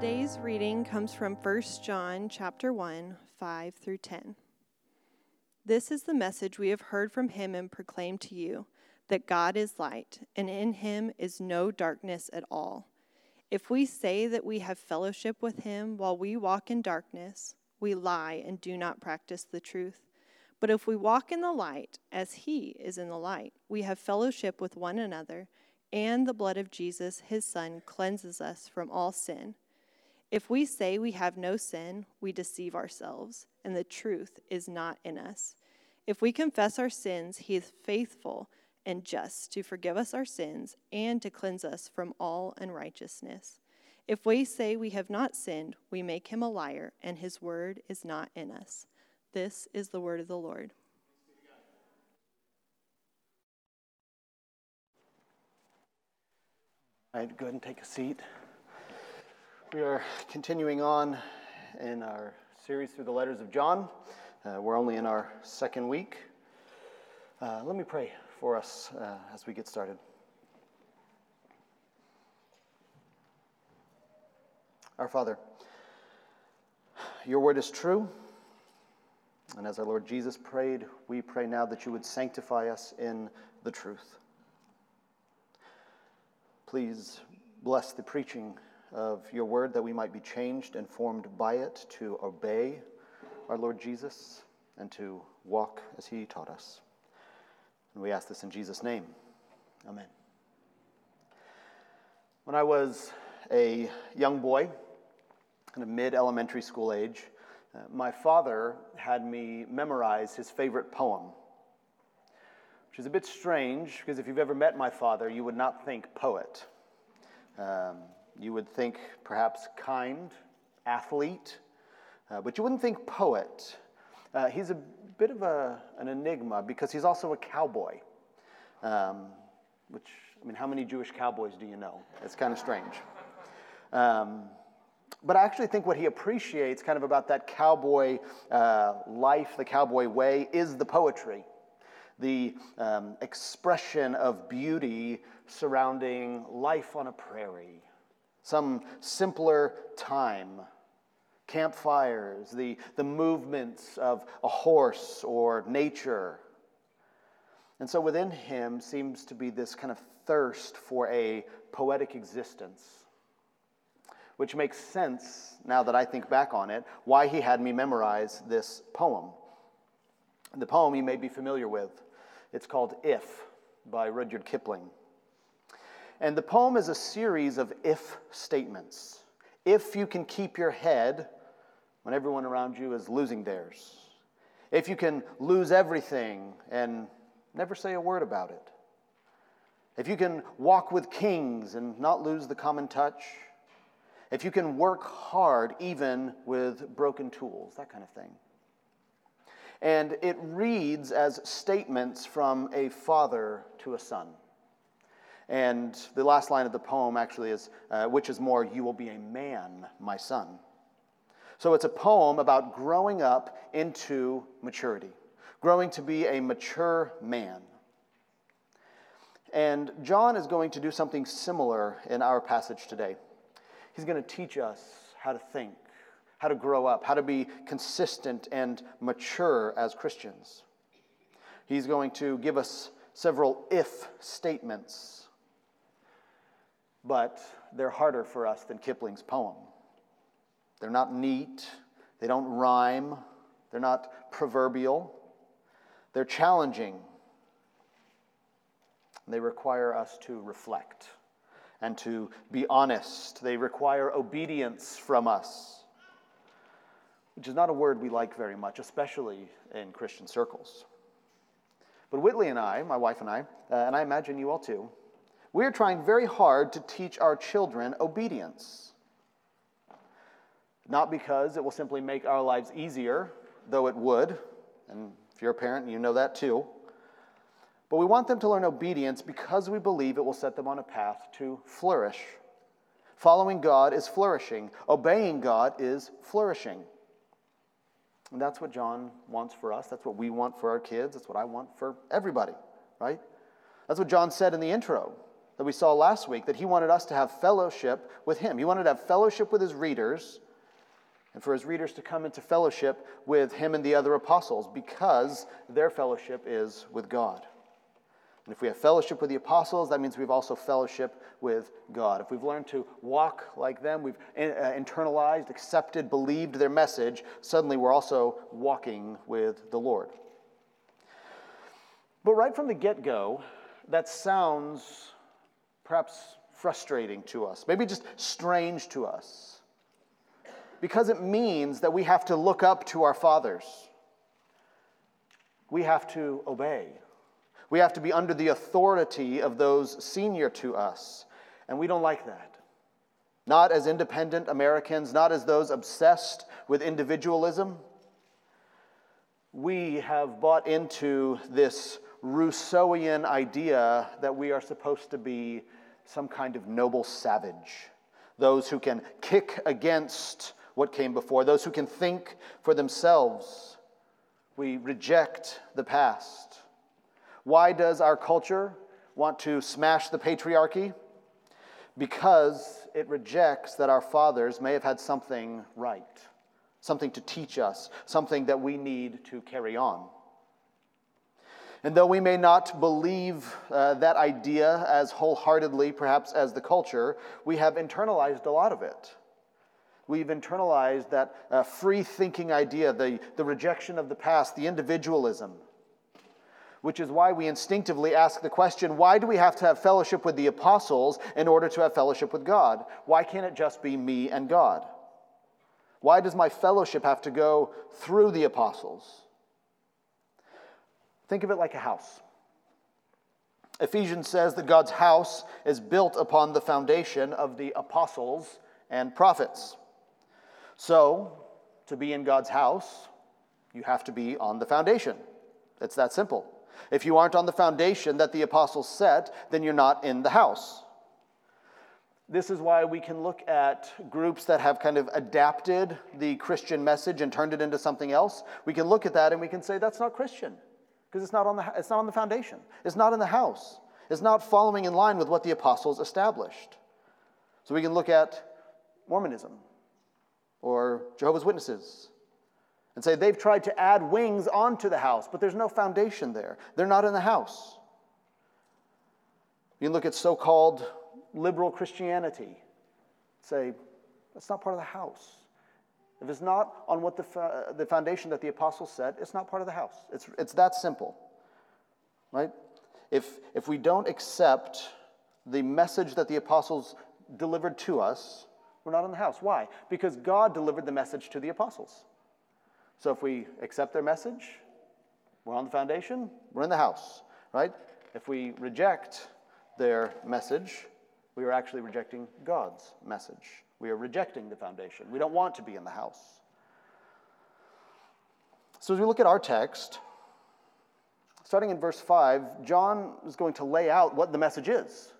Today's reading comes from 1 John chapter 1, 5 through 10. This is the message we have heard from him and proclaimed to you that God is light, and in him is no darkness at all. If we say that we have fellowship with him while we walk in darkness, we lie and do not practice the truth. But if we walk in the light, as he is in the light, we have fellowship with one another, and the blood of Jesus, his son, cleanses us from all sin. If we say we have no sin, we deceive ourselves, and the truth is not in us. If we confess our sins, he is faithful and just to forgive us our sins and to cleanse us from all unrighteousness. If we say we have not sinned, we make him a liar, and his word is not in us. This is the word of the Lord. All right, go ahead and take a seat. We are continuing on in our series through the letters of John. Uh, we're only in our second week. Uh, let me pray for us uh, as we get started. Our Father, your word is true. And as our Lord Jesus prayed, we pray now that you would sanctify us in the truth. Please bless the preaching of your word that we might be changed and formed by it to obey our Lord Jesus and to walk as he taught us. And we ask this in Jesus' name. Amen. When I was a young boy, kind of mid elementary school age, uh, my father had me memorize his favorite poem, which is a bit strange because if you've ever met my father, you would not think poet. Um, you would think perhaps kind, athlete, uh, but you wouldn't think poet. Uh, he's a bit of a, an enigma because he's also a cowboy, um, which, I mean, how many Jewish cowboys do you know? It's kind of strange. Um, but I actually think what he appreciates kind of about that cowboy uh, life, the cowboy way, is the poetry, the um, expression of beauty surrounding life on a prairie, some simpler time, campfires, the, the movements of a horse or nature. And so within him seems to be this kind of thirst for a poetic existence which makes sense now that I think back on it, why he had me memorize this poem. The poem you may be familiar with. It's called If by Rudyard Kipling. And the poem is a series of if statements. If you can keep your head when everyone around you is losing theirs. If you can lose everything and never say a word about it. If you can walk with kings and not lose the common touch if you can work hard even with broken tools, that kind of thing. And it reads as statements from a father to a son. And the last line of the poem actually is, uh, which is more, you will be a man, my son. So it's a poem about growing up into maturity, growing to be a mature man. And John is going to do something similar in our passage today. He's going to teach us how to think, how to grow up, how to be consistent and mature as Christians. He's going to give us several if statements, but they're harder for us than Kipling's poem. They're not neat, they don't rhyme, they're not proverbial, they're challenging. They require us to reflect and to be honest. They require obedience from us, which is not a word we like very much, especially in Christian circles. But Whitley and I, my wife and I, uh, and I imagine you all too, we are trying very hard to teach our children obedience. Not because it will simply make our lives easier, though it would, and if you're a parent, you know that too. But we want them to learn obedience because we believe it will set them on a path to flourish. Following God is flourishing, obeying God is flourishing. And that's what John wants for us. That's what we want for our kids. That's what I want for everybody, right? That's what John said in the intro. That we saw last week that he wanted us to have fellowship with him. He wanted to have fellowship with his readers and for his readers to come into fellowship with him and the other apostles because their fellowship is with God. And if we have fellowship with the apostles, that means we've also fellowship with God. If we've learned to walk like them, we've uh, internalized, accepted, believed their message, suddenly we're also walking with the Lord. But right from the get go, that sounds perhaps frustrating to us, maybe just strange to us, because it means that we have to look up to our fathers. We have to obey. We have to be under the authority of those senior to us. And we don't like that. Not as independent Americans, not as those obsessed with individualism. We have bought into this Rousseauian idea that we are supposed to be some kind of noble savage, those who can kick against what came before, those who can think for themselves. We reject the past. Why does our culture want to smash the patriarchy? Because it rejects that our fathers may have had something right, something to teach us, something that we need to carry on. And though we may not believe uh, that idea as wholeheartedly, perhaps, as the culture, we have internalized a lot of it. We've internalized that uh, free thinking idea, the, the rejection of the past, the individualism, which is why we instinctively ask the question why do we have to have fellowship with the apostles in order to have fellowship with God? Why can't it just be me and God? Why does my fellowship have to go through the apostles? Think of it like a house. Ephesians says that God's house is built upon the foundation of the apostles and prophets. So, to be in God's house, you have to be on the foundation. It's that simple. If you aren't on the foundation that the apostles set, then you're not in the house. This is why we can look at groups that have kind of adapted the Christian message and turned it into something else. We can look at that and we can say that's not Christian because it's not on the it's not on the foundation. It's not in the house. It's not following in line with what the apostles established. So we can look at Mormonism or Jehovah's Witnesses and say they've tried to add wings onto the house, but there's no foundation there. They're not in the house. You can look at so called liberal Christianity, say that's not part of the house. If it's not on what the, the foundation that the apostles set, it's not part of the house. It's, it's that simple, right? If, if we don't accept the message that the apostles delivered to us, we're not in the house. Why? Because God delivered the message to the apostles. So if we accept their message, we're on the foundation, we're in the house, right? If we reject their message, we are actually rejecting God's message. We are rejecting the foundation. We don't want to be in the house. So, as we look at our text, starting in verse 5, John is going to lay out what the message is.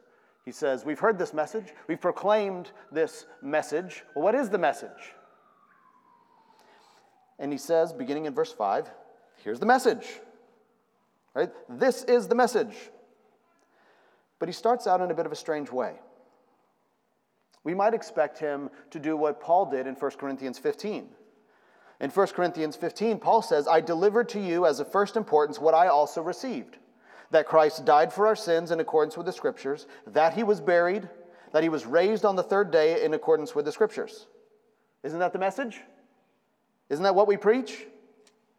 He says, We've heard this message, we've proclaimed this message. Well, what is the message? And he says, beginning in verse 5, here's the message. Right? This is the message. But he starts out in a bit of a strange way. We might expect him to do what Paul did in 1 Corinthians 15. In 1 Corinthians 15, Paul says, I delivered to you as of first importance what I also received that Christ died for our sins in accordance with the Scriptures, that he was buried, that he was raised on the third day in accordance with the Scriptures. Isn't that the message? Isn't that what we preach?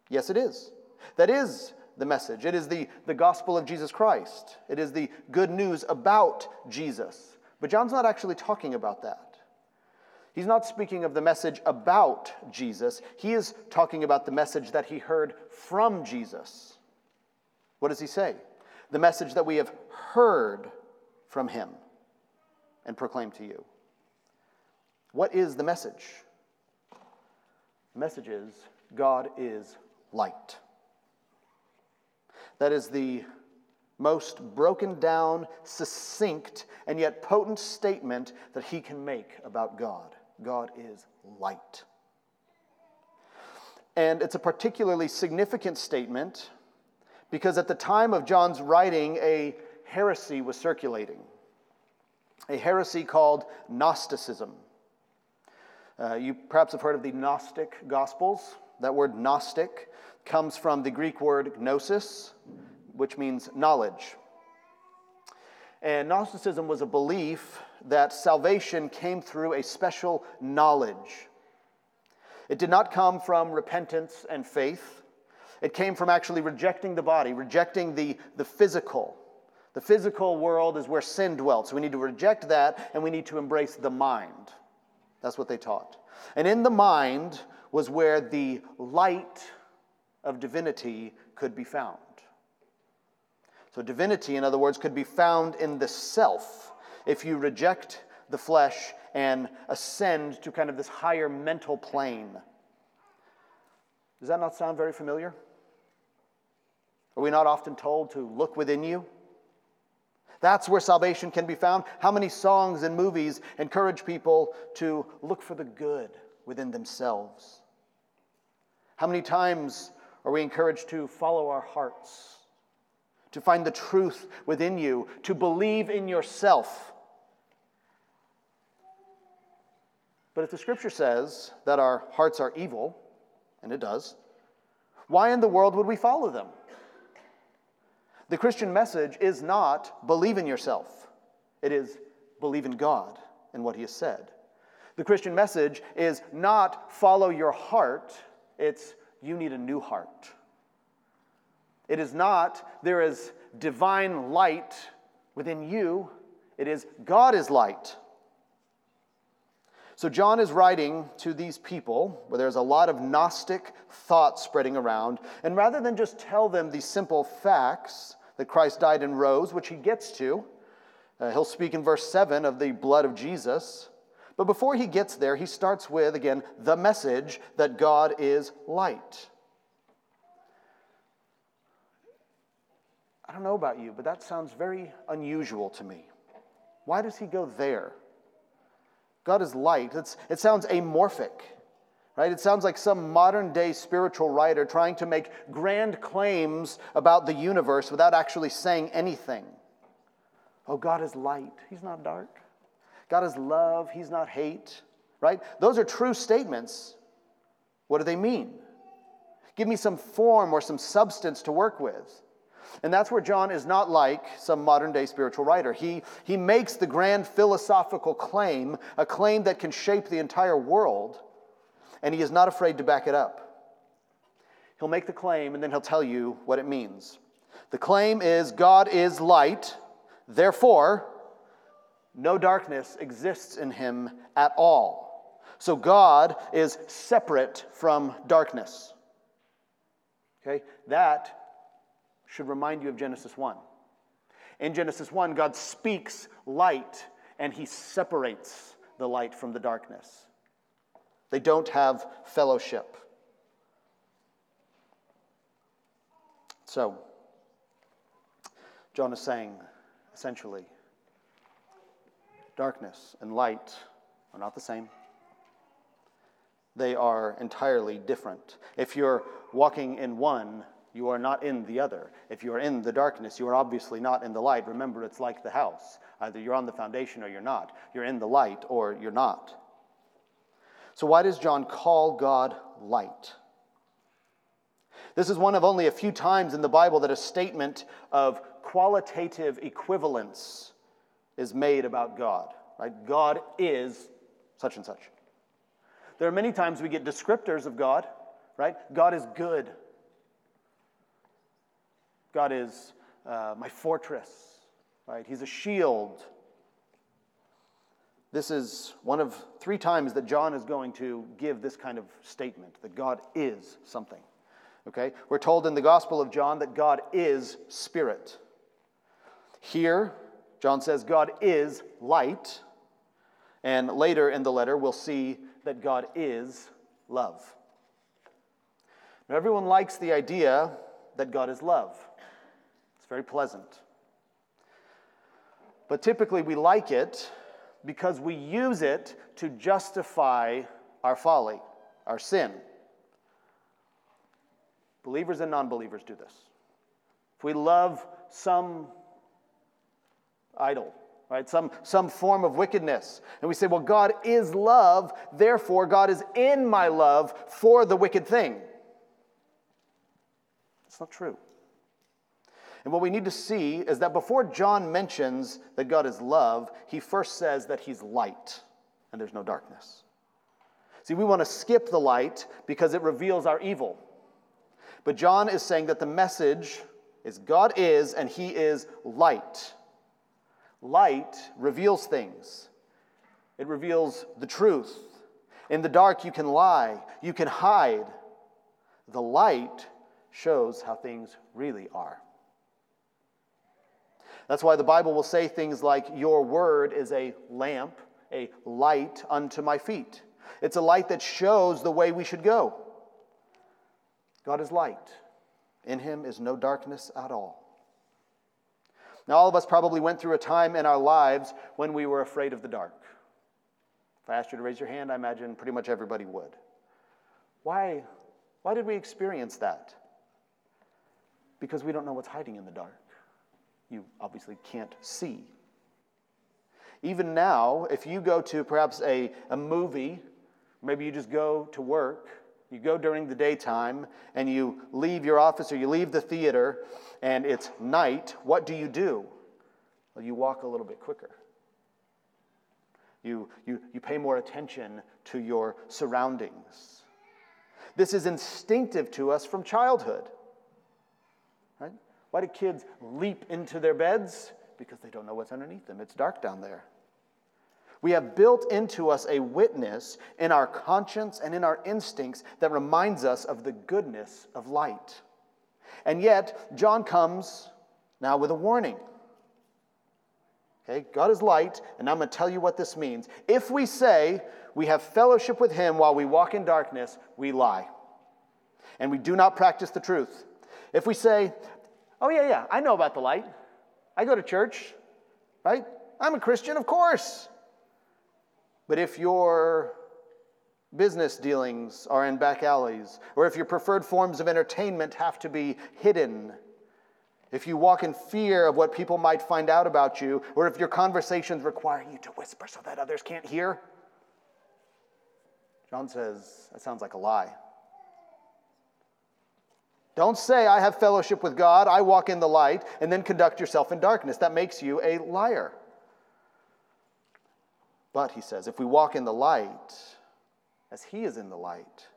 Yes, it is. That is the message. It is the, the gospel of Jesus Christ, it is the good news about Jesus. But John's not actually talking about that. He's not speaking of the message about Jesus. He is talking about the message that he heard from Jesus. What does he say? The message that we have heard from him and proclaimed to you. What is the message? The message is God is light. That is the most broken down, succinct, and yet potent statement that he can make about God. God is light. And it's a particularly significant statement because at the time of John's writing, a heresy was circulating. a heresy called Gnosticism. Uh, you perhaps have heard of the Gnostic Gospels. That word Gnostic comes from the Greek word gnosis, which means knowledge. And Gnosticism was a belief that salvation came through a special knowledge. It did not come from repentance and faith. It came from actually rejecting the body, rejecting the, the physical. The physical world is where sin dwelt. So we need to reject that and we need to embrace the mind. That's what they taught. And in the mind was where the light of divinity could be found. So, divinity, in other words, could be found in the self if you reject the flesh and ascend to kind of this higher mental plane. Does that not sound very familiar? Are we not often told to look within you? That's where salvation can be found. How many songs and movies encourage people to look for the good within themselves? How many times are we encouraged to follow our hearts, to find the truth within you, to believe in yourself? But if the scripture says that our hearts are evil, and it does, why in the world would we follow them? The Christian message is not believe in yourself, it is believe in God and what He has said. The Christian message is not follow your heart, it's you need a new heart. It is not there is divine light within you, it is God is light. So, John is writing to these people where there's a lot of Gnostic thought spreading around. And rather than just tell them the simple facts that Christ died and rose, which he gets to, uh, he'll speak in verse 7 of the blood of Jesus. But before he gets there, he starts with, again, the message that God is light. I don't know about you, but that sounds very unusual to me. Why does he go there? God is light. It's, it sounds amorphic, right? It sounds like some modern day spiritual writer trying to make grand claims about the universe without actually saying anything. Oh, God is light. He's not dark. God is love. He's not hate, right? Those are true statements. What do they mean? Give me some form or some substance to work with. And that's where John is not like some modern day spiritual writer. He, he makes the grand philosophical claim, a claim that can shape the entire world, and he is not afraid to back it up. He'll make the claim and then he'll tell you what it means. The claim is God is light, therefore, no darkness exists in him at all. So God is separate from darkness. Okay? That should remind you of Genesis 1. In Genesis 1, God speaks light and he separates the light from the darkness. They don't have fellowship. So, John is saying essentially, darkness and light are not the same. They are entirely different. If you're walking in one, you are not in the other. If you are in the darkness, you are obviously not in the light. Remember, it's like the house. Either you're on the foundation or you're not. You're in the light or you're not. So, why does John call God light? This is one of only a few times in the Bible that a statement of qualitative equivalence is made about God. Right? God is such and such. There are many times we get descriptors of God, right? God is good. God is uh, my fortress, right? He's a shield. This is one of three times that John is going to give this kind of statement that God is something. Okay? We're told in the Gospel of John that God is spirit. Here, John says God is light. And later in the letter, we'll see that God is love. Now, everyone likes the idea that God is love very pleasant. But typically we like it because we use it to justify our folly, our sin. Believers and non believers do this. If we love some idol, right? Some, some form of wickedness. And we say, well, God is love, therefore, God is in my love for the wicked thing. It's not true. And what we need to see is that before John mentions that God is love, he first says that he's light and there's no darkness. See, we want to skip the light because it reveals our evil. But John is saying that the message is God is and he is light. Light reveals things, it reveals the truth. In the dark, you can lie, you can hide. The light shows how things really are. That's why the Bible will say things like, Your word is a lamp, a light unto my feet. It's a light that shows the way we should go. God is light. In him is no darkness at all. Now, all of us probably went through a time in our lives when we were afraid of the dark. If I asked you to raise your hand, I imagine pretty much everybody would. Why, why did we experience that? Because we don't know what's hiding in the dark you obviously can't see. Even now, if you go to perhaps a, a movie, maybe you just go to work, you go during the daytime, and you leave your office or you leave the theater, and it's night, what do you do? Well, you walk a little bit quicker. You, you, you pay more attention to your surroundings. This is instinctive to us from childhood. Why do kids leap into their beds? Because they don't know what's underneath them. It's dark down there. We have built into us a witness in our conscience and in our instincts that reminds us of the goodness of light. And yet, John comes now with a warning. Okay, God is light, and I'm going to tell you what this means. If we say we have fellowship with Him while we walk in darkness, we lie. And we do not practice the truth. If we say, Oh, yeah, yeah, I know about the light. I go to church, right? I'm a Christian, of course. But if your business dealings are in back alleys, or if your preferred forms of entertainment have to be hidden, if you walk in fear of what people might find out about you, or if your conversations require you to whisper so that others can't hear, John says that sounds like a lie. Don't say, I have fellowship with God, I walk in the light, and then conduct yourself in darkness. That makes you a liar. But, he says, if we walk in the light, as he is in the light,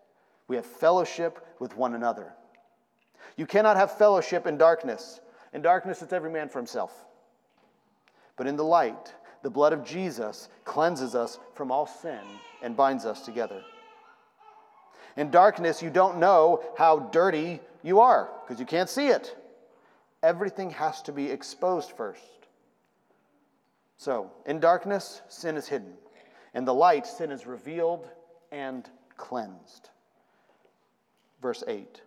we have fellowship with one another. You cannot have fellowship in darkness. In darkness, it's every man for himself. But in the light, the blood of Jesus cleanses us from all sin and binds us together. In darkness, you don't know how dirty you are because you can't see it. Everything has to be exposed first. So, in darkness, sin is hidden. In the light, sin is revealed and cleansed. Verse 8.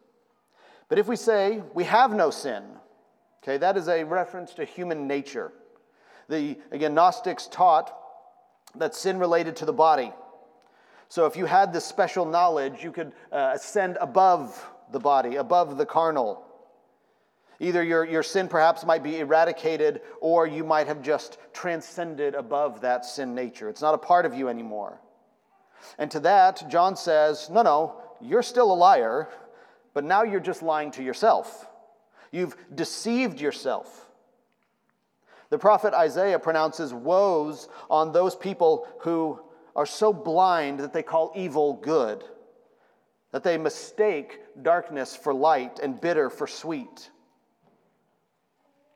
But if we say we have no sin, okay, that is a reference to human nature. The, again, Gnostics taught that sin related to the body. So if you had this special knowledge, you could uh, ascend above the body, above the carnal. Either your, your sin perhaps might be eradicated, or you might have just transcended above that sin nature. It's not a part of you anymore. And to that, John says, No, no, you're still a liar, but now you're just lying to yourself. You've deceived yourself. The prophet Isaiah pronounces woes on those people who are so blind that they call evil good that they mistake darkness for light and bitter for sweet.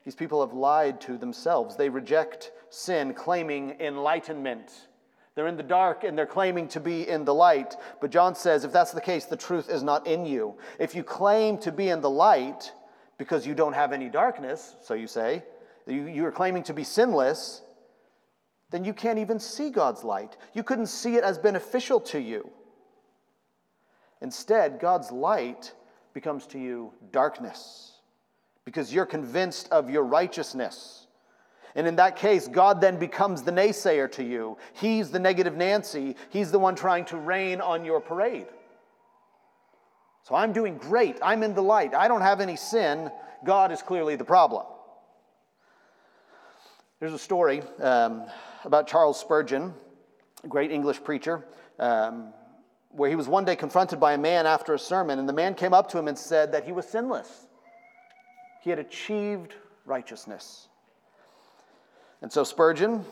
These people have lied to themselves. They reject sin, claiming enlightenment. They're in the dark and they're claiming to be in the light. But John says if that's the case, the truth is not in you. If you claim to be in the light because you don't have any darkness, so you say, you, you are claiming to be sinless, then you can't even see God's light. You couldn't see it as beneficial to you. Instead, God's light becomes to you darkness because you're convinced of your righteousness. And in that case, God then becomes the naysayer to you. He's the negative Nancy. He's the one trying to rain on your parade. So I'm doing great. I'm in the light. I don't have any sin. God is clearly the problem. There's a story um, about Charles Spurgeon, a great English preacher, um, where he was one day confronted by a man after a sermon, and the man came up to him and said that he was sinless. He had achieved righteousness. And so Spurgeon,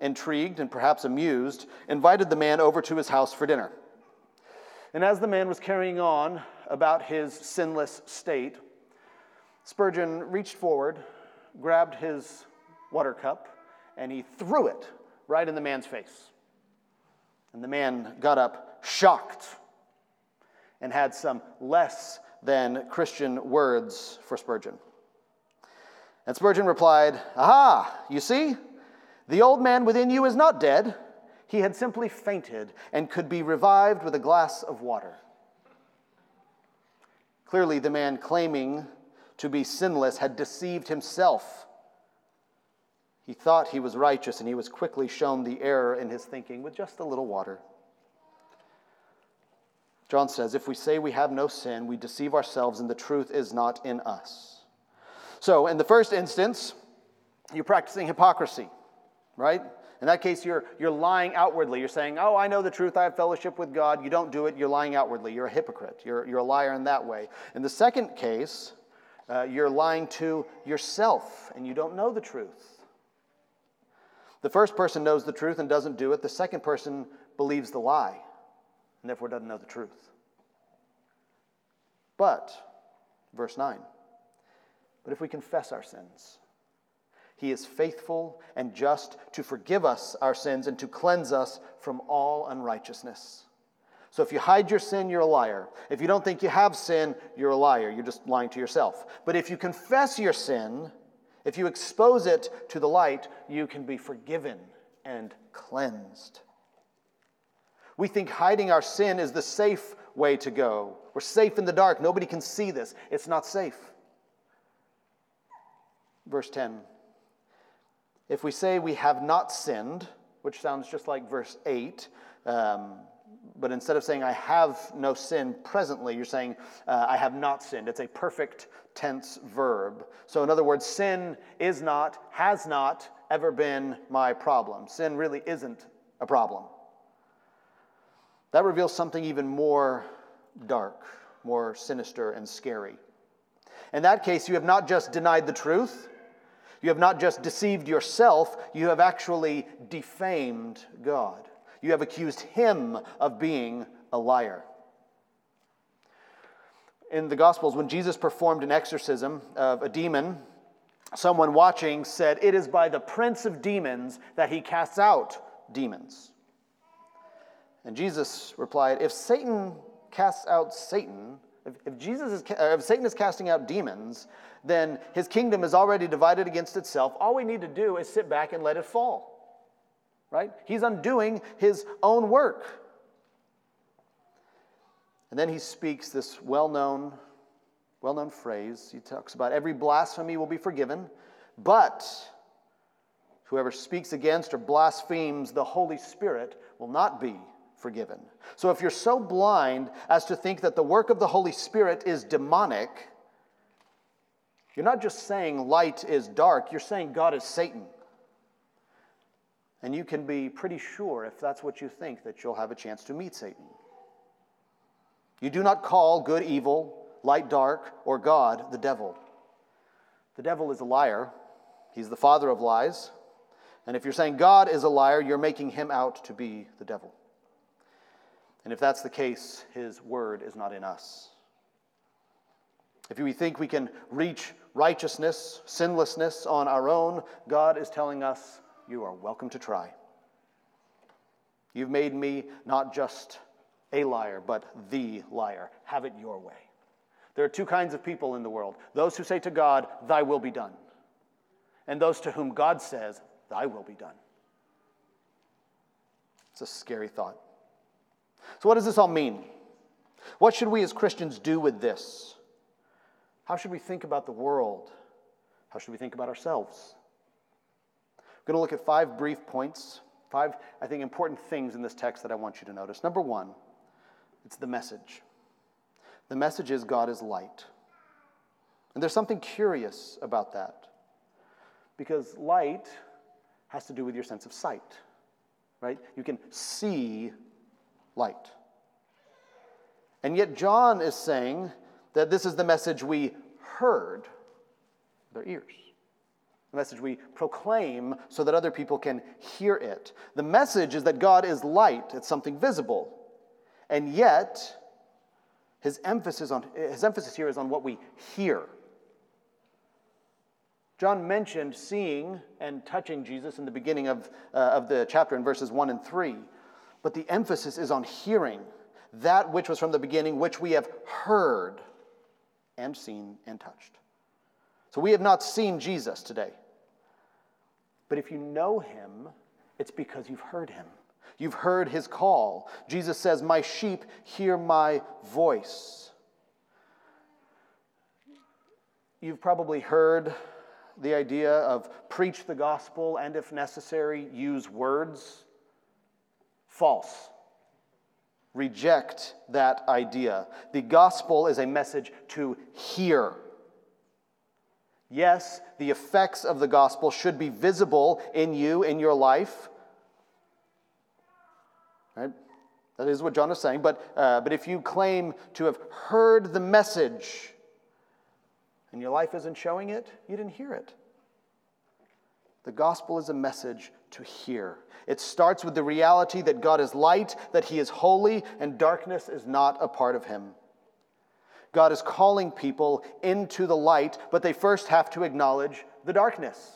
intrigued and perhaps amused, invited the man over to his house for dinner. And as the man was carrying on about his sinless state, Spurgeon reached forward, grabbed his water cup, and he threw it right in the man's face. And the man got up shocked and had some less than Christian words for Spurgeon. And Spurgeon replied, Aha, you see, the old man within you is not dead. He had simply fainted and could be revived with a glass of water. Clearly, the man claiming to be sinless had deceived himself he thought he was righteous, and he was quickly shown the error in his thinking with just a little water. John says, If we say we have no sin, we deceive ourselves, and the truth is not in us. So, in the first instance, you're practicing hypocrisy, right? In that case, you're, you're lying outwardly. You're saying, Oh, I know the truth. I have fellowship with God. You don't do it. You're lying outwardly. You're a hypocrite. You're, you're a liar in that way. In the second case, uh, you're lying to yourself, and you don't know the truth. The first person knows the truth and doesn't do it. The second person believes the lie and therefore doesn't know the truth. But, verse 9, but if we confess our sins, he is faithful and just to forgive us our sins and to cleanse us from all unrighteousness. So if you hide your sin, you're a liar. If you don't think you have sin, you're a liar. You're just lying to yourself. But if you confess your sin, if you expose it to the light, you can be forgiven and cleansed. We think hiding our sin is the safe way to go. We're safe in the dark. Nobody can see this. It's not safe. Verse 10 If we say we have not sinned, which sounds just like verse 8, um, but instead of saying I have no sin presently, you're saying uh, I have not sinned. It's a perfect tense verb. So, in other words, sin is not, has not ever been my problem. Sin really isn't a problem. That reveals something even more dark, more sinister, and scary. In that case, you have not just denied the truth, you have not just deceived yourself, you have actually defamed God. You have accused him of being a liar. In the Gospels, when Jesus performed an exorcism of a demon, someone watching said, It is by the prince of demons that he casts out demons. And Jesus replied, If Satan casts out Satan, if, if, Jesus is, if Satan is casting out demons, then his kingdom is already divided against itself. All we need to do is sit back and let it fall right? He's undoing his own work. And then he speaks this well known, well known phrase. He talks about every blasphemy will be forgiven, but whoever speaks against or blasphemes the Holy Spirit will not be forgiven. So if you're so blind as to think that the work of the Holy Spirit is demonic, you're not just saying light is dark, you're saying God is Satan. And you can be pretty sure, if that's what you think, that you'll have a chance to meet Satan. You do not call good evil, light dark, or God the devil. The devil is a liar, he's the father of lies. And if you're saying God is a liar, you're making him out to be the devil. And if that's the case, his word is not in us. If we think we can reach righteousness, sinlessness on our own, God is telling us you are welcome to try. You've made me not just a liar, but the liar. Have it your way. There are two kinds of people in the world those who say to God, Thy will be done, and those to whom God says, Thy will be done. It's a scary thought. So, what does this all mean? What should we as Christians do with this? How should we think about the world? How should we think about ourselves? I'm going to look at five brief points, five, I think, important things in this text that I want you to notice. Number one, it's the message. The message is God is light. And there's something curious about that. Because light has to do with your sense of sight, right? You can see light. And yet, John is saying that this is the message we heard their ears. The message we proclaim so that other people can hear it. The message is that God is light, it's something visible. And yet, his emphasis, on, his emphasis here is on what we hear. John mentioned seeing and touching Jesus in the beginning of, uh, of the chapter in verses 1 and 3. But the emphasis is on hearing that which was from the beginning, which we have heard and seen and touched. So we have not seen Jesus today. But if you know him, it's because you've heard him. You've heard his call. Jesus says, My sheep hear my voice. You've probably heard the idea of preach the gospel and, if necessary, use words. False. Reject that idea. The gospel is a message to hear. Yes, the effects of the gospel should be visible in you, in your life. Right? That is what John is saying. But, uh, but if you claim to have heard the message and your life isn't showing it, you didn't hear it. The gospel is a message to hear. It starts with the reality that God is light, that He is holy, and darkness is not a part of Him. God is calling people into the light, but they first have to acknowledge the darkness.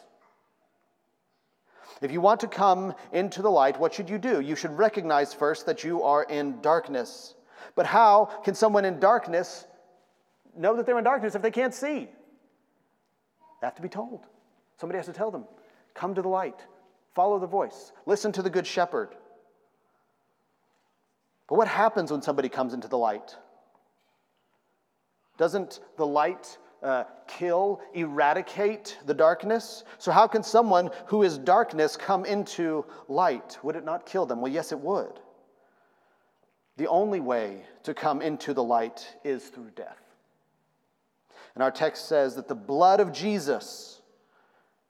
If you want to come into the light, what should you do? You should recognize first that you are in darkness. But how can someone in darkness know that they're in darkness if they can't see? They have to be told. Somebody has to tell them come to the light, follow the voice, listen to the good shepherd. But what happens when somebody comes into the light? Doesn't the light uh, kill, eradicate the darkness? So, how can someone who is darkness come into light? Would it not kill them? Well, yes, it would. The only way to come into the light is through death. And our text says that the blood of Jesus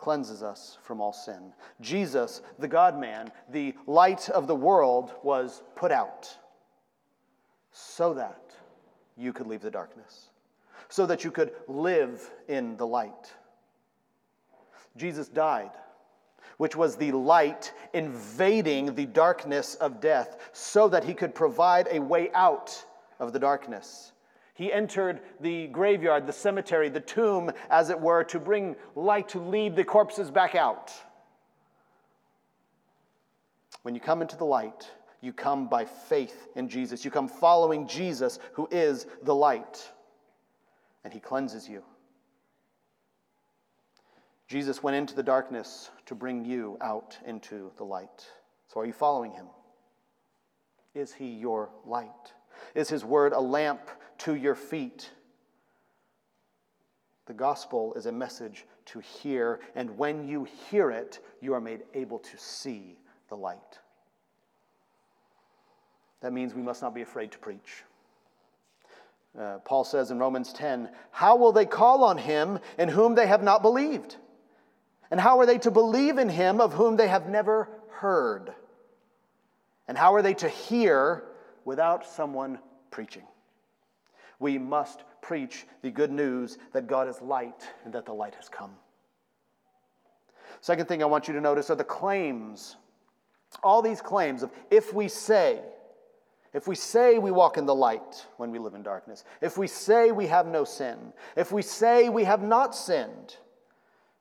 cleanses us from all sin. Jesus, the God man, the light of the world, was put out so that you could leave the darkness so that you could live in the light. Jesus died, which was the light invading the darkness of death, so that he could provide a way out of the darkness. He entered the graveyard, the cemetery, the tomb, as it were, to bring light to lead the corpses back out. When you come into the light, you come by faith in Jesus. You come following Jesus, who is the light and he cleanses you. Jesus went into the darkness to bring you out into the light. So are you following him? Is he your light? Is his word a lamp to your feet? The gospel is a message to hear, and when you hear it, you are made able to see the light. That means we must not be afraid to preach. Uh, Paul says in Romans 10, How will they call on him in whom they have not believed? And how are they to believe in him of whom they have never heard? And how are they to hear without someone preaching? We must preach the good news that God is light and that the light has come. Second thing I want you to notice are the claims. All these claims of if we say, if we say we walk in the light when we live in darkness, if we say we have no sin, if we say we have not sinned,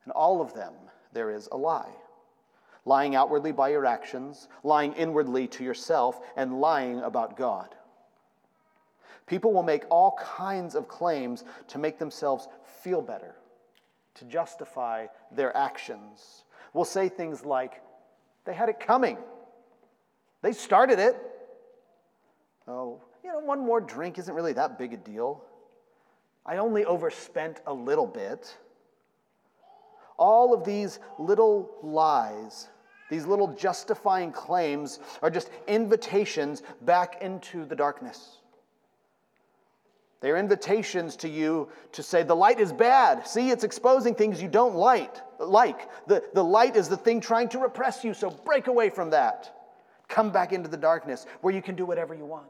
in all of them there is a lie. Lying outwardly by your actions, lying inwardly to yourself, and lying about God. People will make all kinds of claims to make themselves feel better, to justify their actions. We'll say things like, they had it coming, they started it. Oh, you know, one more drink isn't really that big a deal. I only overspent a little bit. All of these little lies, these little justifying claims, are just invitations back into the darkness. They are invitations to you to say, the light is bad. See, it's exposing things you don't like. like. The, the light is the thing trying to repress you, so break away from that. Come back into the darkness where you can do whatever you want.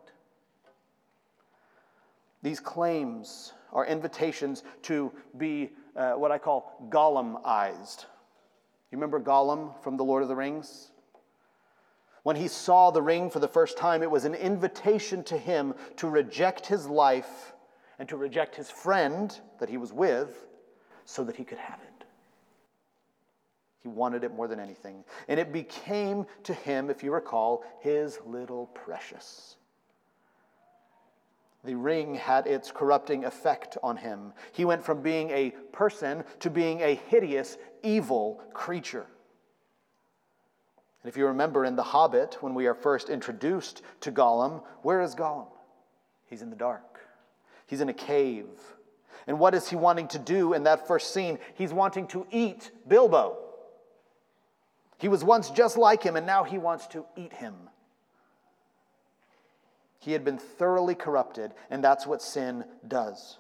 These claims are invitations to be uh, what I call Gollumized. You remember Gollum from The Lord of the Rings? When he saw the ring for the first time, it was an invitation to him to reject his life and to reject his friend that he was with so that he could have it. He wanted it more than anything. And it became to him, if you recall, his little precious. The ring had its corrupting effect on him. He went from being a person to being a hideous, evil creature. And if you remember in The Hobbit, when we are first introduced to Gollum, where is Gollum? He's in the dark, he's in a cave. And what is he wanting to do in that first scene? He's wanting to eat Bilbo. He was once just like him, and now he wants to eat him. He had been thoroughly corrupted, and that's what sin does.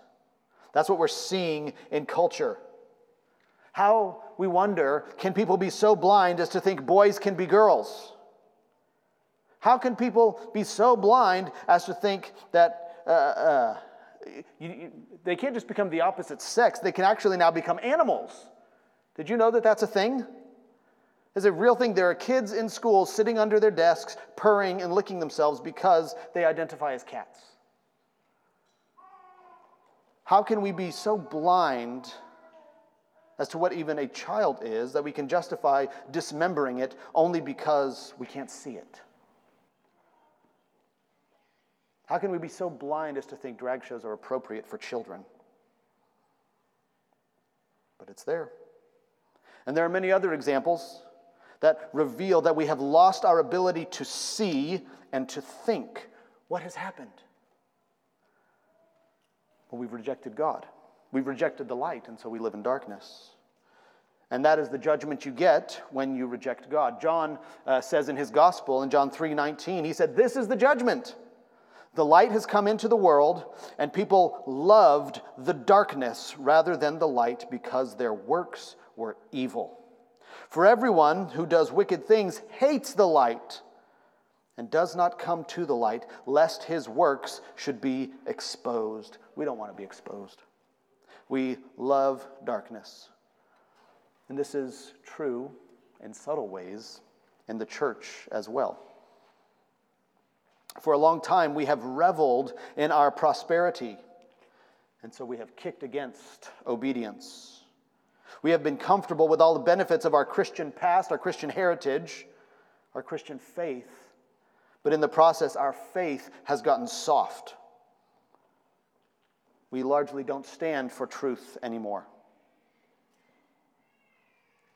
That's what we're seeing in culture. How, we wonder, can people be so blind as to think boys can be girls? How can people be so blind as to think that uh, uh, you, you, they can't just become the opposite sex, they can actually now become animals? Did you know that that's a thing? It's a real thing. There are kids in schools sitting under their desks, purring and licking themselves because they identify as cats. How can we be so blind as to what even a child is that we can justify dismembering it only because we can't see it? How can we be so blind as to think drag shows are appropriate for children? But it's there. And there are many other examples that reveal that we have lost our ability to see and to think. What has happened? Well, we've rejected God. We've rejected the light, and so we live in darkness. And that is the judgment you get when you reject God. John uh, says in his gospel in John 3:19, he said, "This is the judgment. The light has come into the world, and people loved the darkness rather than the light because their works were evil." For everyone who does wicked things hates the light and does not come to the light, lest his works should be exposed. We don't want to be exposed. We love darkness. And this is true in subtle ways in the church as well. For a long time, we have reveled in our prosperity, and so we have kicked against obedience. We have been comfortable with all the benefits of our Christian past, our Christian heritage, our Christian faith. But in the process, our faith has gotten soft. We largely don't stand for truth anymore.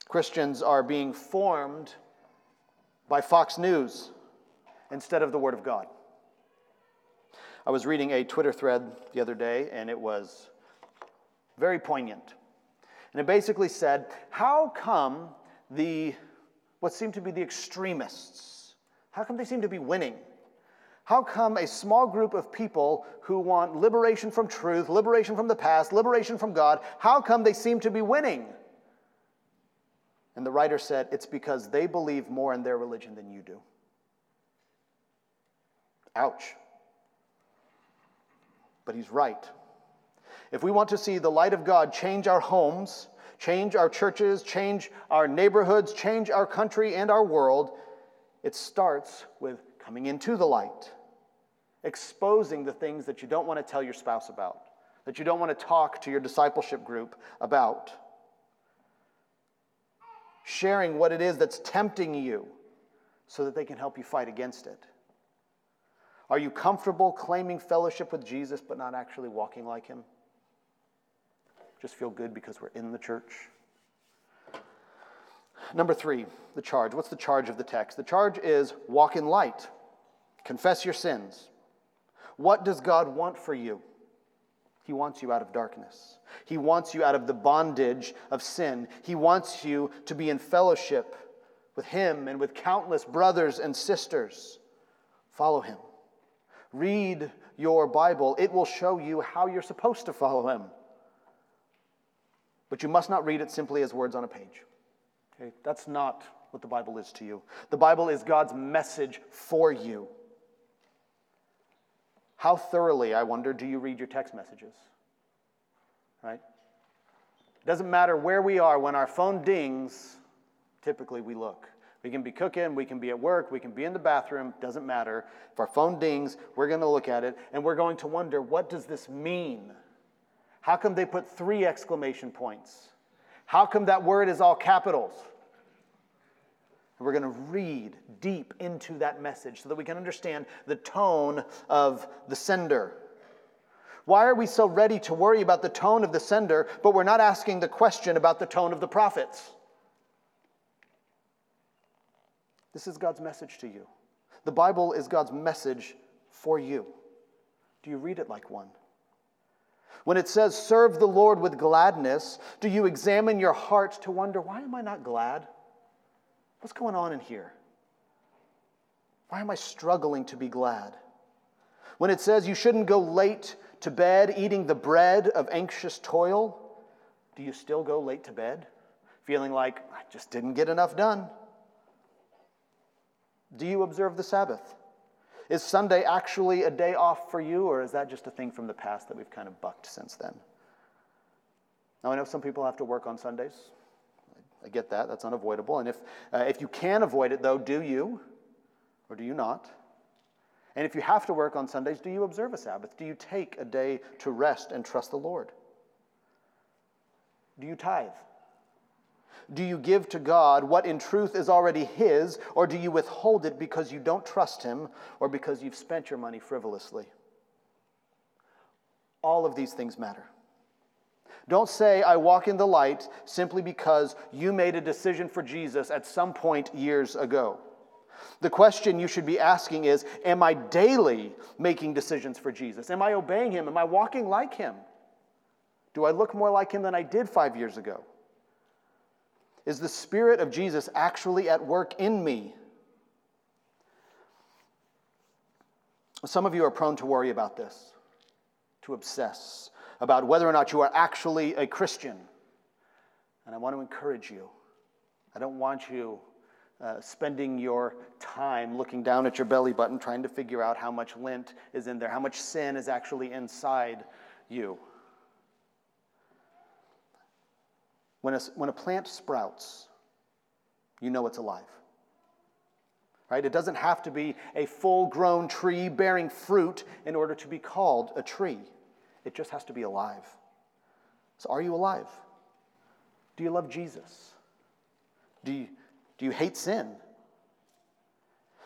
Christians are being formed by Fox News instead of the Word of God. I was reading a Twitter thread the other day, and it was very poignant. And it basically said, How come the, what seem to be the extremists, how come they seem to be winning? How come a small group of people who want liberation from truth, liberation from the past, liberation from God, how come they seem to be winning? And the writer said, It's because they believe more in their religion than you do. Ouch. But he's right. If we want to see the light of God change our homes, change our churches, change our neighborhoods, change our country and our world, it starts with coming into the light, exposing the things that you don't want to tell your spouse about, that you don't want to talk to your discipleship group about, sharing what it is that's tempting you so that they can help you fight against it. Are you comfortable claiming fellowship with Jesus but not actually walking like him? just feel good because we're in the church. Number three, the charge. What's the charge of the text? The charge is walk in light, confess your sins. What does God want for you? He wants you out of darkness. He wants you out of the bondage of sin. He wants you to be in fellowship with Him and with countless brothers and sisters. Follow Him. Read your Bible, it will show you how you're supposed to follow Him. But you must not read it simply as words on a page. Okay? That's not what the Bible is to you. The Bible is God's message for you. How thoroughly, I wonder, do you read your text messages? Right? It doesn't matter where we are, when our phone dings, typically we look. We can be cooking, we can be at work, we can be in the bathroom, doesn't matter. If our phone dings, we're going to look at it and we're going to wonder, what does this mean? How come they put three exclamation points? How come that word is all capitals? And we're going to read deep into that message so that we can understand the tone of the sender. Why are we so ready to worry about the tone of the sender, but we're not asking the question about the tone of the prophets? This is God's message to you. The Bible is God's message for you. Do you read it like one? When it says, serve the Lord with gladness, do you examine your heart to wonder, why am I not glad? What's going on in here? Why am I struggling to be glad? When it says you shouldn't go late to bed eating the bread of anxious toil, do you still go late to bed feeling like I just didn't get enough done? Do you observe the Sabbath? Is Sunday actually a day off for you, or is that just a thing from the past that we've kind of bucked since then? Now, I know some people have to work on Sundays. I get that, that's unavoidable. And if, uh, if you can avoid it, though, do you, or do you not? And if you have to work on Sundays, do you observe a Sabbath? Do you take a day to rest and trust the Lord? Do you tithe? Do you give to God what in truth is already His, or do you withhold it because you don't trust Him or because you've spent your money frivolously? All of these things matter. Don't say, I walk in the light simply because you made a decision for Jesus at some point years ago. The question you should be asking is Am I daily making decisions for Jesus? Am I obeying Him? Am I walking like Him? Do I look more like Him than I did five years ago? Is the Spirit of Jesus actually at work in me? Some of you are prone to worry about this, to obsess about whether or not you are actually a Christian. And I want to encourage you. I don't want you uh, spending your time looking down at your belly button trying to figure out how much lint is in there, how much sin is actually inside you. When a, when a plant sprouts, you know it's alive. Right? It doesn't have to be a full grown tree bearing fruit in order to be called a tree. It just has to be alive. So, are you alive? Do you love Jesus? Do you, do you hate sin?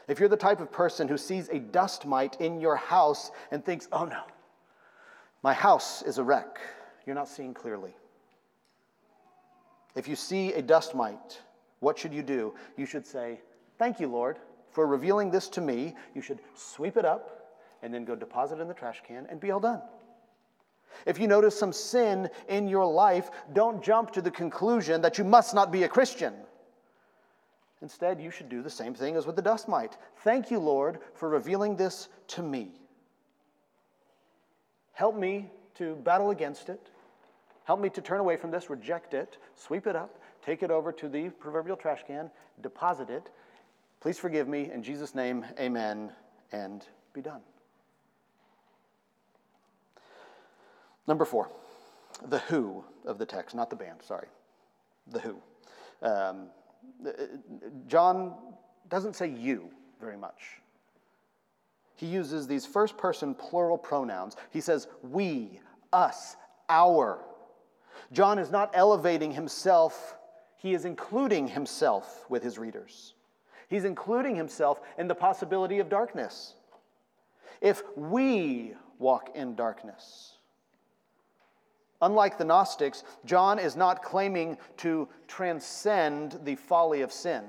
If you're the type of person who sees a dust mite in your house and thinks, oh no, my house is a wreck, you're not seeing clearly. If you see a dust mite, what should you do? You should say, Thank you, Lord, for revealing this to me. You should sweep it up and then go deposit it in the trash can and be all done. If you notice some sin in your life, don't jump to the conclusion that you must not be a Christian. Instead, you should do the same thing as with the dust mite. Thank you, Lord, for revealing this to me. Help me to battle against it Help me to turn away from this, reject it, sweep it up, take it over to the proverbial trash can, deposit it. Please forgive me. In Jesus' name, amen, and be done. Number four, the who of the text, not the band, sorry. The who. Um, John doesn't say you very much. He uses these first person plural pronouns. He says we, us, our. John is not elevating himself, he is including himself with his readers. He's including himself in the possibility of darkness. If we walk in darkness, Unlike the Gnostics, John is not claiming to transcend the folly of sin.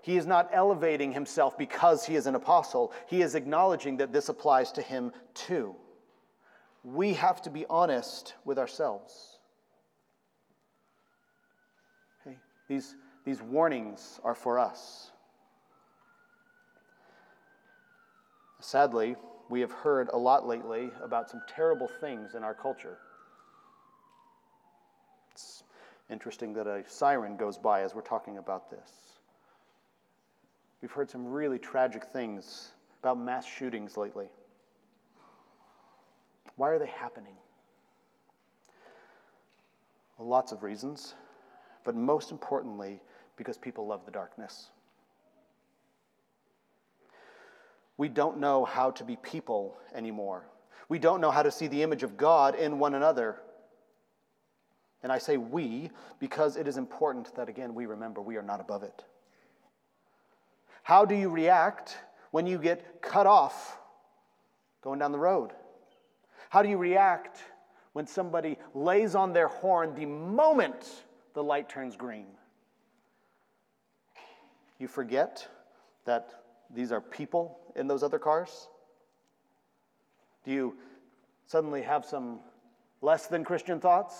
He is not elevating himself because he is an apostle. He is acknowledging that this applies to him too we have to be honest with ourselves. Okay? These, these warnings are for us. Sadly, we have heard a lot lately about some terrible things in our culture. It's interesting that a siren goes by as we're talking about this. We've heard some really tragic things about mass shootings lately. Why are they happening? Well, lots of reasons, but most importantly, because people love the darkness. We don't know how to be people anymore. We don't know how to see the image of God in one another. And I say we because it is important that, again, we remember we are not above it. How do you react when you get cut off going down the road? How do you react when somebody lays on their horn the moment the light turns green? You forget that these are people in those other cars? Do you suddenly have some less than Christian thoughts?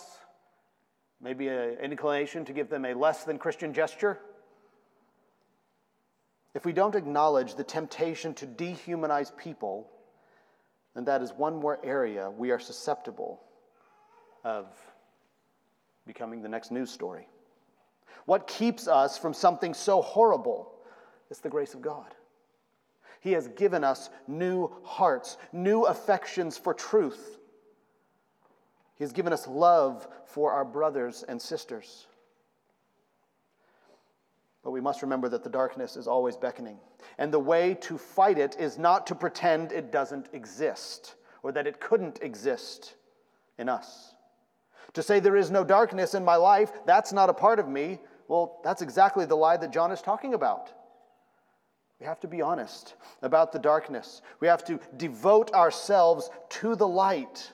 Maybe an inclination to give them a less than Christian gesture? If we don't acknowledge the temptation to dehumanize people, then that is one more area we are susceptible of becoming the next news story. What keeps us from something so horrible? It's the grace of God. He has given us new hearts, new affections for truth. He has given us love for our brothers and sisters. But we must remember that the darkness is always beckoning. And the way to fight it is not to pretend it doesn't exist or that it couldn't exist in us. To say there is no darkness in my life, that's not a part of me, well, that's exactly the lie that John is talking about. We have to be honest about the darkness. We have to devote ourselves to the light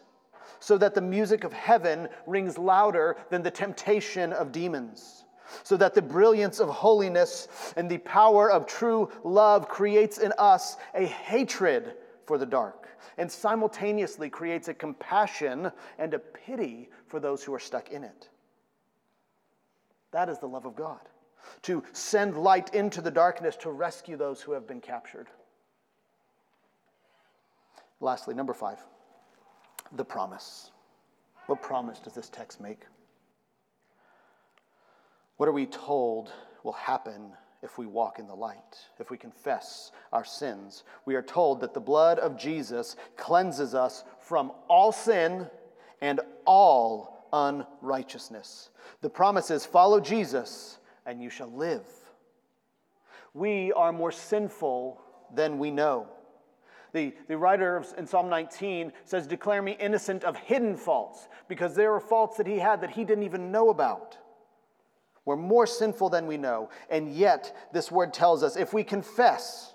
so that the music of heaven rings louder than the temptation of demons. So that the brilliance of holiness and the power of true love creates in us a hatred for the dark and simultaneously creates a compassion and a pity for those who are stuck in it. That is the love of God to send light into the darkness to rescue those who have been captured. Lastly, number five, the promise. What promise does this text make? What are we told will happen if we walk in the light, if we confess our sins? We are told that the blood of Jesus cleanses us from all sin and all unrighteousness. The promise is follow Jesus and you shall live. We are more sinful than we know. The, the writer in Psalm 19 says, Declare me innocent of hidden faults, because there are faults that he had that he didn't even know about. We're more sinful than we know. And yet, this word tells us if we confess,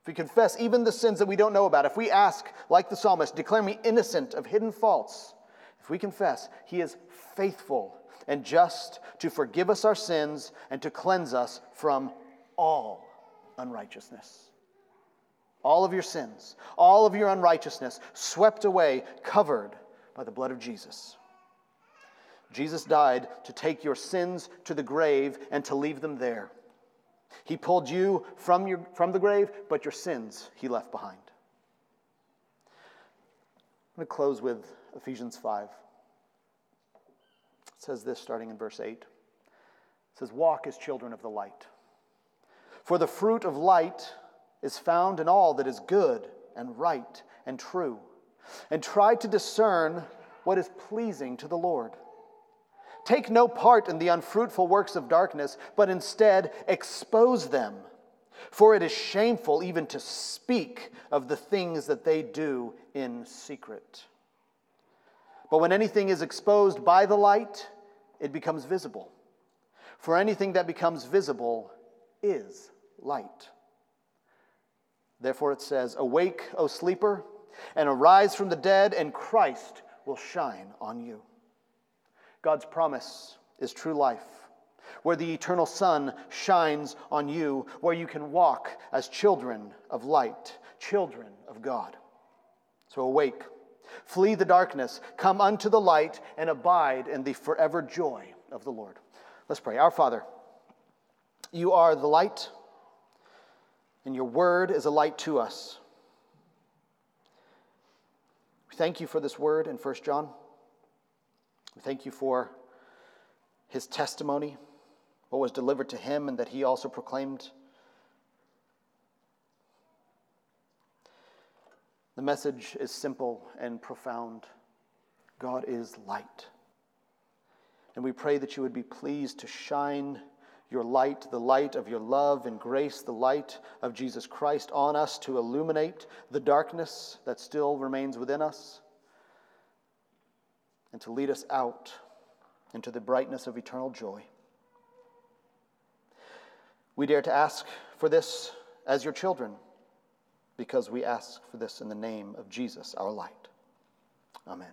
if we confess even the sins that we don't know about, if we ask, like the psalmist, declare me innocent of hidden faults, if we confess, he is faithful and just to forgive us our sins and to cleanse us from all unrighteousness. All of your sins, all of your unrighteousness, swept away, covered by the blood of Jesus. Jesus died to take your sins to the grave and to leave them there. He pulled you from, your, from the grave, but your sins he left behind. I'm going to close with Ephesians 5. It says this starting in verse 8. It says, Walk as children of the light. For the fruit of light is found in all that is good and right and true. And try to discern what is pleasing to the Lord. Take no part in the unfruitful works of darkness, but instead expose them. For it is shameful even to speak of the things that they do in secret. But when anything is exposed by the light, it becomes visible. For anything that becomes visible is light. Therefore it says, Awake, O sleeper, and arise from the dead, and Christ will shine on you. God's promise is true life, where the eternal sun shines on you, where you can walk as children of light, children of God. So awake Flee the darkness, come unto the light, and abide in the forever joy of the Lord. Let's pray. Our Father, you are the light, and your word is a light to us. We thank you for this word in 1 John We thank you for his testimony, what was delivered to him, and that he also proclaimed. The message is simple and profound God is light. And we pray that you would be pleased to shine your light, the light of your love and grace, the light of Jesus Christ on us to illuminate the darkness that still remains within us and to lead us out into the brightness of eternal joy. We dare to ask for this as your children because we ask for this in the name of Jesus, our light. Amen.